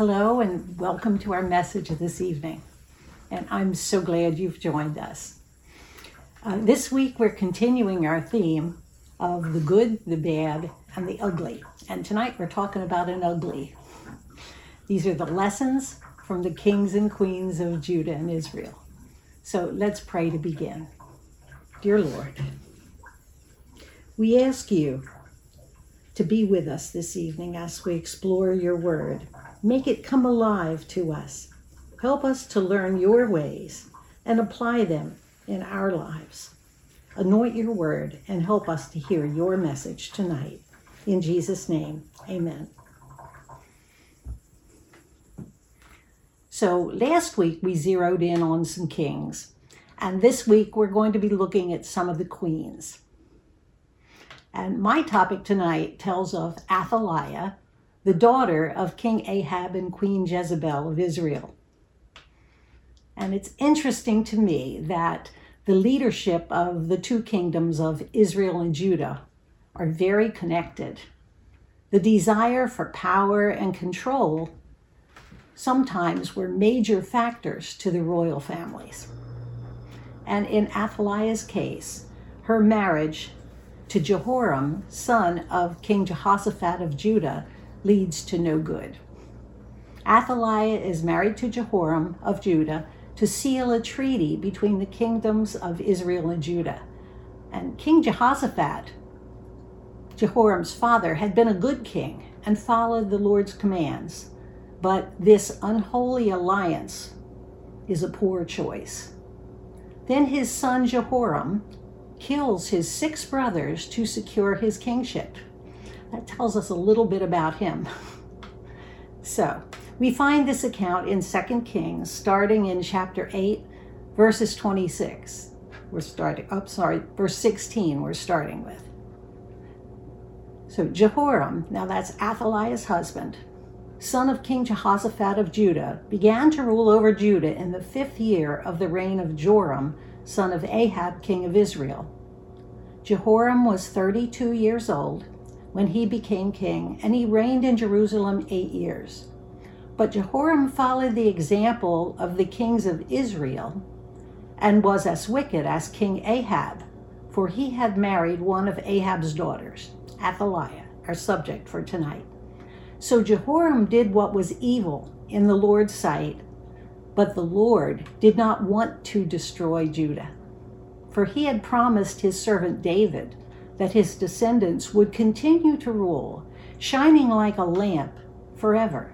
Hello, and welcome to our message this evening. And I'm so glad you've joined us. Uh, this week, we're continuing our theme of the good, the bad, and the ugly. And tonight, we're talking about an ugly. These are the lessons from the kings and queens of Judah and Israel. So let's pray to begin. Dear Lord, we ask you to be with us this evening as we explore your word. Make it come alive to us. Help us to learn your ways and apply them in our lives. Anoint your word and help us to hear your message tonight. In Jesus' name, amen. So, last week we zeroed in on some kings, and this week we're going to be looking at some of the queens. And my topic tonight tells of Athaliah, the daughter of King Ahab and Queen Jezebel of Israel. And it's interesting to me that the leadership of the two kingdoms of Israel and Judah are very connected. The desire for power and control sometimes were major factors to the royal families. And in Athaliah's case, her marriage to Jehoram, son of King Jehoshaphat of Judah, leads to no good. Athaliah is married to Jehoram of Judah to seal a treaty between the kingdoms of Israel and Judah. And King Jehoshaphat, Jehoram's father, had been a good king and followed the Lord's commands. But this unholy alliance is a poor choice. Then his son Jehoram kills his six brothers to secure his kingship. That tells us a little bit about him. so, we find this account in 2 Kings, starting in chapter 8, verses 26. We're starting, oh, sorry, verse 16, we're starting with. So, Jehoram, now that's Athaliah's husband, son of King Jehoshaphat of Judah, began to rule over Judah in the fifth year of the reign of Joram, son of Ahab, king of Israel. Jehoram was 32 years old when he became king, and he reigned in Jerusalem eight years. But Jehoram followed the example of the kings of Israel and was as wicked as King Ahab, for he had married one of Ahab's daughters, Athaliah, our subject for tonight. So Jehoram did what was evil in the Lord's sight, but the Lord did not want to destroy Judah for he had promised his servant David that his descendants would continue to rule, shining like a lamp forever.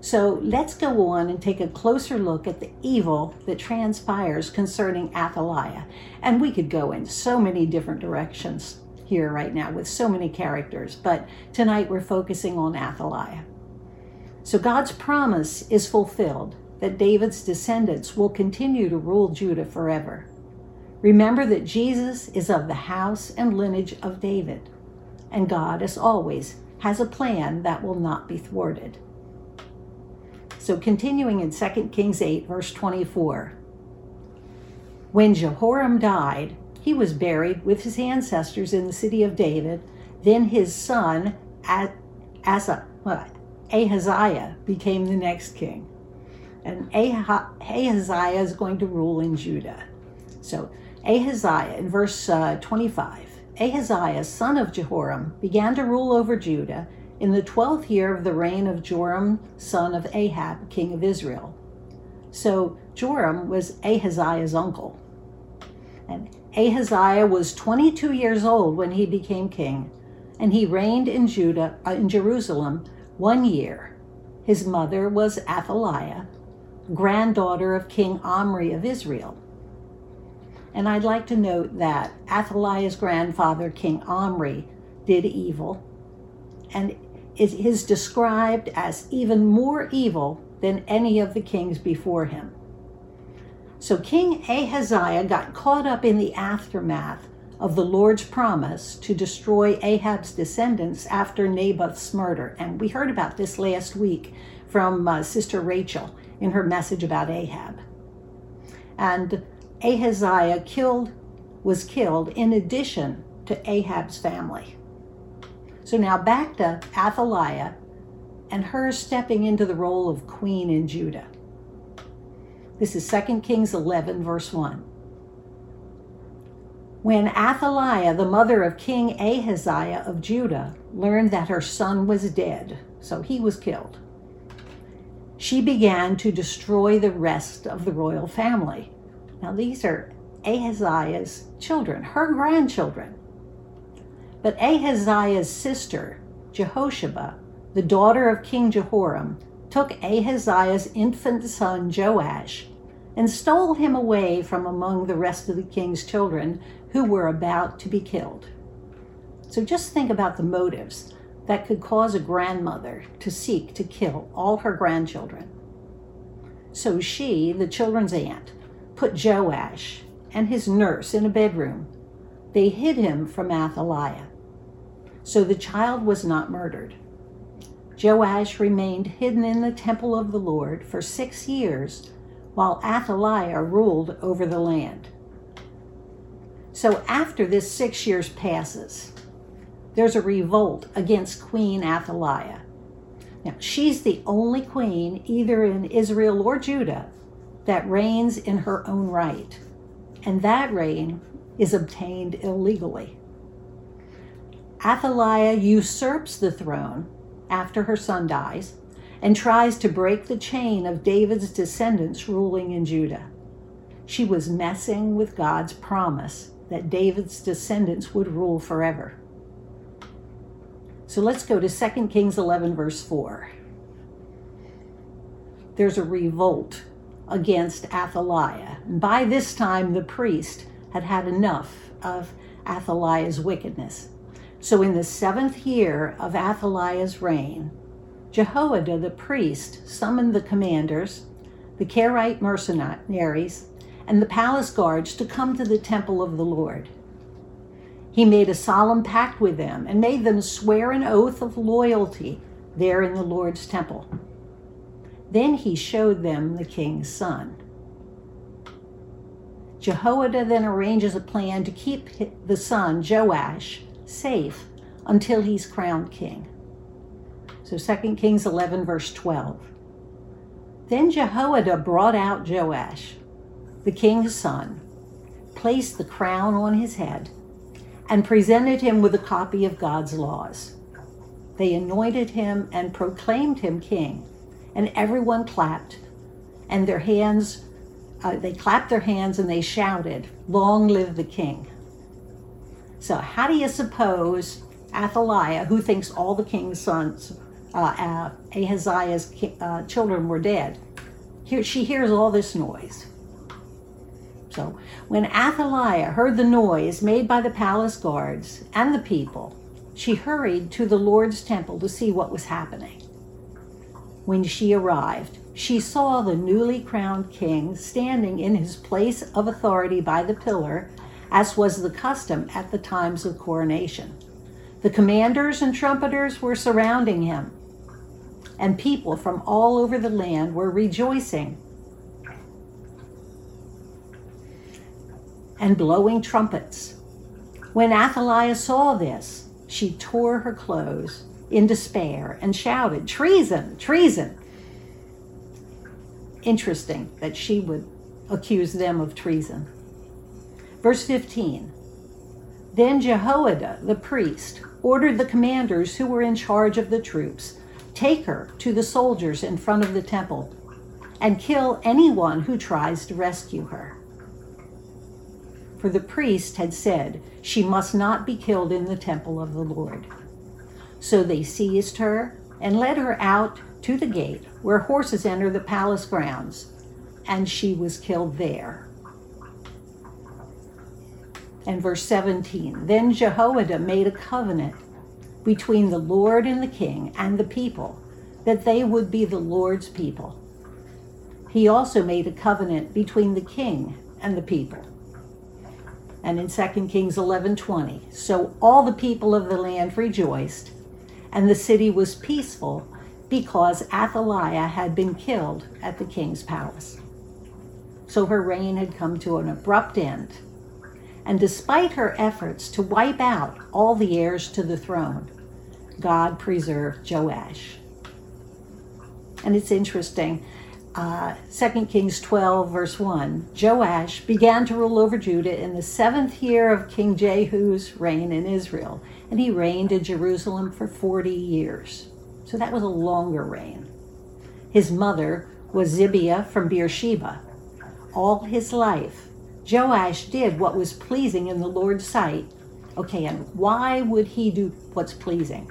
So let's go on and take a closer look at the evil that transpires concerning Athaliah. And we could go in so many different directions here right now with so many characters, but tonight we're focusing on Athaliah. So God's promise is fulfilled that David's descendants will continue to rule Judah forever. Remember that Jesus is of the house and lineage of David, and God, as always, has a plan that will not be thwarted. So, continuing in 2 Kings 8, verse 24. When Jehoram died, he was buried with his ancestors in the city of David. Then his son, Asa, Ahaziah, became the next king. And Ahaziah is going to rule in Judah. So Ahaziah, in verse uh, 25, Ahaziah, son of Jehoram, began to rule over Judah in the twelfth year of the reign of Joram, son of Ahab, king of Israel. So Joram was Ahaziah's uncle. And Ahaziah was 22 years old when he became king, and he reigned in Judah, uh, in Jerusalem, one year. His mother was Athaliah, granddaughter of King Omri of Israel. And I'd like to note that Athaliah's grandfather, King Omri, did evil and is described as even more evil than any of the kings before him. So King Ahaziah got caught up in the aftermath of the Lord's promise to destroy Ahab's descendants after Naboth's murder. And we heard about this last week from uh, Sister Rachel in her message about Ahab. And Ahaziah killed was killed in addition to Ahab's family. So now back to Athaliah. and her stepping into the role of queen in Judah. This is 2 Kings 11, verse 1. When Athaliah, the mother of King Ahaziah of Judah, learned that her son was dead, so he was killed, she began to destroy the rest of the royal family. Now, these are Ahaziah's children, her grandchildren. But Ahaziah's sister, Jehosheba, the daughter of King Jehoram, took Ahaziah's infant son Joash and stole him away from among the rest of the king's children who were about to be killed. So just think about the motives that could cause a grandmother to seek to kill all her grandchildren. So she, the children's aunt, put Joash and his nurse in a bedroom. They hid him from Athaliah. So the child was not murdered. Joash remained hidden in the temple of the Lord for six years while Athaliah ruled over the land. So after this six years passes, there's a revolt against Queen Athaliah. Now, she's the only queen, either in Israel or Judah, that reigns in her own right. And that reign is obtained illegally. Athaliah usurps the throne after her son dies and tries to break the chain of David's descendants ruling in Judah. She was messing with God's promise that David's descendants would rule forever. So let's go to 2 Kings 11, verse 4. There's a revolt against Athaliah. By this time, the priest had had enough of Athaliah's wickedness. So in the seventh year of Athaliah's reign, Jehoiada the priest summoned the commanders, the Carite mercenaries, and the palace guards to come to the temple of the Lord. He made a solemn pact with them and made them swear an oath of loyalty there in the Lord's temple. Then he showed them the king's son. Jehoiada then arranges a plan to keep the son, Joash, safe until he's crowned king. So 2 Kings 11, verse 12. Then Jehoiada brought out Joash, the king's son, placed the crown on his head, and presented him with a copy of God's laws. They anointed him and proclaimed him king, and everyone clapped, and their hands, uh, they clapped their hands and they shouted, Long live the king. So, how do you suppose Athaliah, who thinks all the king's sons, uh, Ahaziah's uh, children, were dead, here she hears all this noise? So when Athaliah heard the noise made by the palace guards and the people, she hurried to the Lord's temple to see what was happening. When she arrived, she saw the newly crowned king standing in his place of authority by the pillar, as was the custom at the times of coronation. The commanders and trumpeters were surrounding him, and people from all over the land were rejoicing and blowing trumpets. When Athaliah saw this, she tore her clothes in despair and shouted, Treason! Treason! Interesting that she would accuse them of treason. Verse 15 Then Jehoiada, the priest, ordered the commanders who were in charge of the troops take her to the soldiers in front of the temple and kill anyone who tries to rescue her for the priest had said she must not be killed in the temple of the Lord. So they seized her and led her out to the gate where horses enter the palace grounds, and she was killed there. And verse 17 Then Jehoiada made a covenant between the Lord and the king and the people that they would be the Lord's people. He also made a covenant between the king and the people and in 2 Kings 11:20. So all the people of the land rejoiced, and the city was peaceful because Athaliah had been killed at the king's palace. So her reign had come to an abrupt end. And despite her efforts to wipe out all the heirs to the throne, God preserved Joash. And it's interesting. Uh, 2 Kings 12, verse 1 Joash began to rule over Judah in the seventh year of King Jehu's reign in Israel, and he reigned in Jerusalem for 40 years. So that was a longer reign. His mother was Zibiah from Beersheba. All his life, Joash did what was pleasing in the Lord's sight. Okay, and why would he do what's pleasing?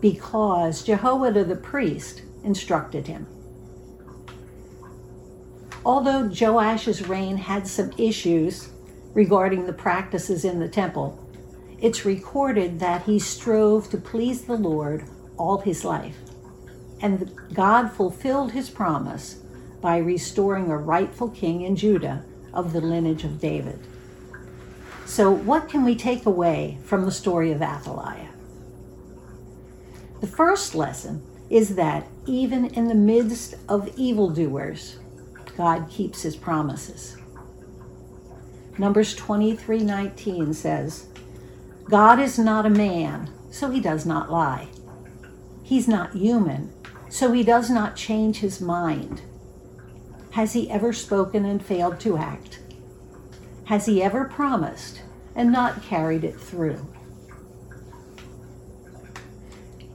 Because Jehoiada the priest instructed him. Although Joash's reign had some issues regarding the practices in the temple, it's recorded that he strove to please the Lord all his life. And God fulfilled his promise by restoring a rightful king in Judah of the lineage of David. So, what can we take away from the story of Athaliah? The first lesson is that even in the midst of evildoers, God keeps his promises. Numbers 23:19 says, God is not a man, so he does not lie. He's not human, so he does not change his mind. Has he ever spoken and failed to act? Has he ever promised and not carried it through?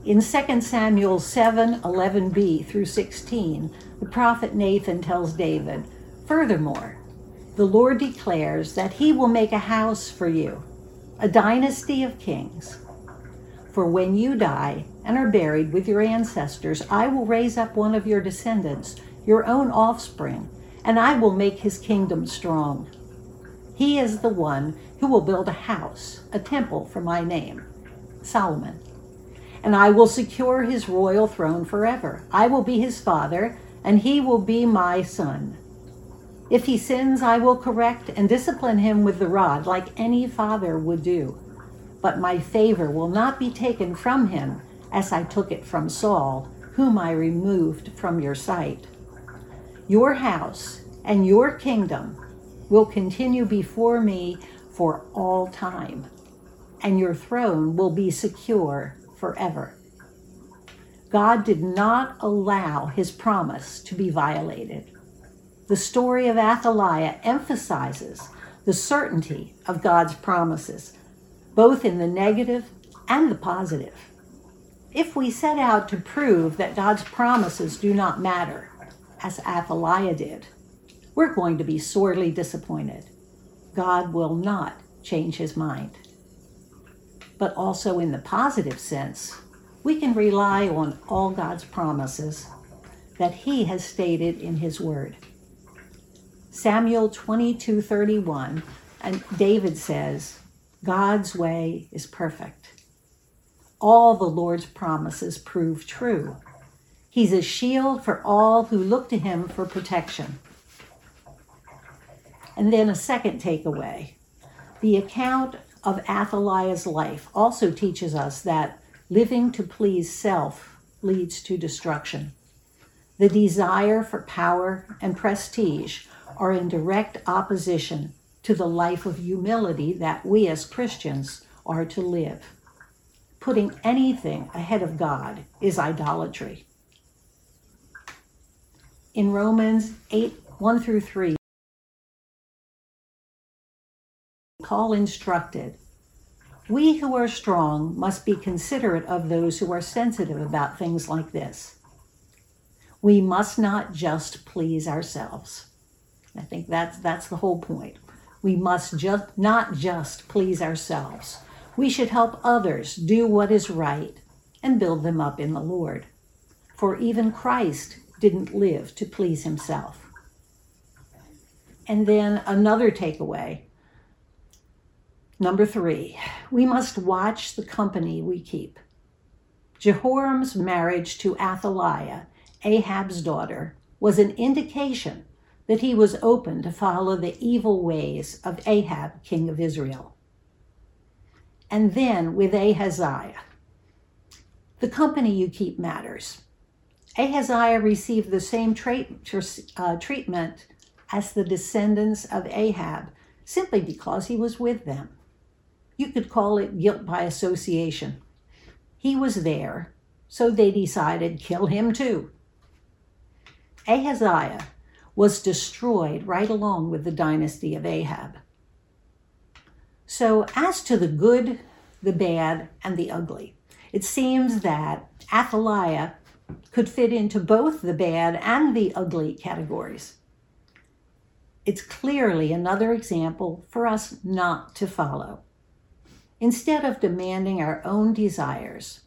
In 2 Samuel 7 11b through 16, the prophet Nathan tells David, Furthermore, the Lord declares that he will make a house for you, a dynasty of kings. For when you die and are buried with your ancestors, I will raise up one of your descendants, your own offspring, and I will make his kingdom strong. He is the one who will build a house, a temple for my name, Solomon. And I will secure his royal throne forever. I will be his father, and he will be my son. If he sins, I will correct and discipline him with the rod, like any father would do. But my favor will not be taken from him, as I took it from Saul, whom I removed from your sight. Your house and your kingdom will continue before me for all time, and your throne will be secure forever. God did not allow his promise to be violated. The story of Athaliah emphasizes the certainty of God's promises, both in the negative and the positive. If we set out to prove that God's promises do not matter, as Athaliah did, we're going to be sorely disappointed. God will not change his mind. But also in the positive sense, we can rely on all God's promises that he has stated in his word. Samuel 22:31 and David says, God's way is perfect. All the Lord's promises prove true. He's a shield for all who look to him for protection. And then a second takeaway. The account of Athaliah's life also teaches us that Living to please self leads to destruction. The desire for power and prestige are in direct opposition to the life of humility that we as Christians are to live. Putting anything ahead of God is idolatry. In Romans 8 1 through 3, Paul instructed we who are strong must be considerate of those who are sensitive about things like this. We must not just please ourselves. I think that's that's the whole point. We must just not just please ourselves. We should help others do what is right and build them up in the Lord. For even Christ didn't live to please himself. And then another takeaway Number three, we must watch the company we keep. Jehoram's marriage to Athaliah, Ahab's daughter, was an indication that he was open to follow the evil ways of Ahab, king of Israel. And then with Ahaziah, the company you keep matters. Ahaziah received the same uh, treatment as the descendants of Ahab simply because he was with them. You could call it guilt by association. He was there, so they decided kill him too. Ahaziah was destroyed right along with the dynasty of Ahab. So, as to the good, the bad, and the ugly, it seems that Athaliah could fit into both the bad and the ugly categories. It's clearly another example for us not to follow. Instead of demanding our own desires,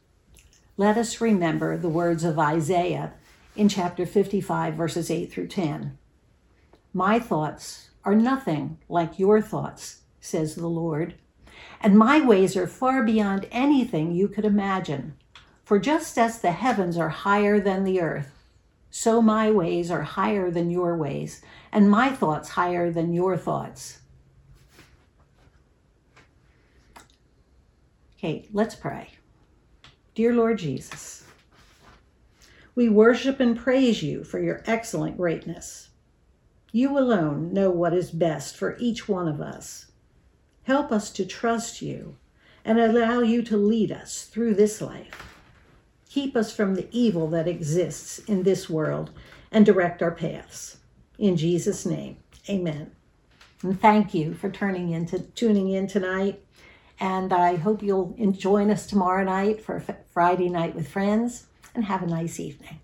let us remember the words of Isaiah in chapter 55, verses 8 through 10. My thoughts are nothing like your thoughts, says the Lord, and my ways are far beyond anything you could imagine. For just as the heavens are higher than the earth, so my ways are higher than your ways, and my thoughts higher than your thoughts. Okay, let's pray. Dear Lord Jesus, we worship and praise you for your excellent greatness. You alone know what is best for each one of us. Help us to trust you and allow you to lead us through this life. Keep us from the evil that exists in this world and direct our paths. In Jesus' name, amen. And thank you for turning into tuning in tonight. And I hope you'll join us tomorrow night for Friday night with friends and have a nice evening.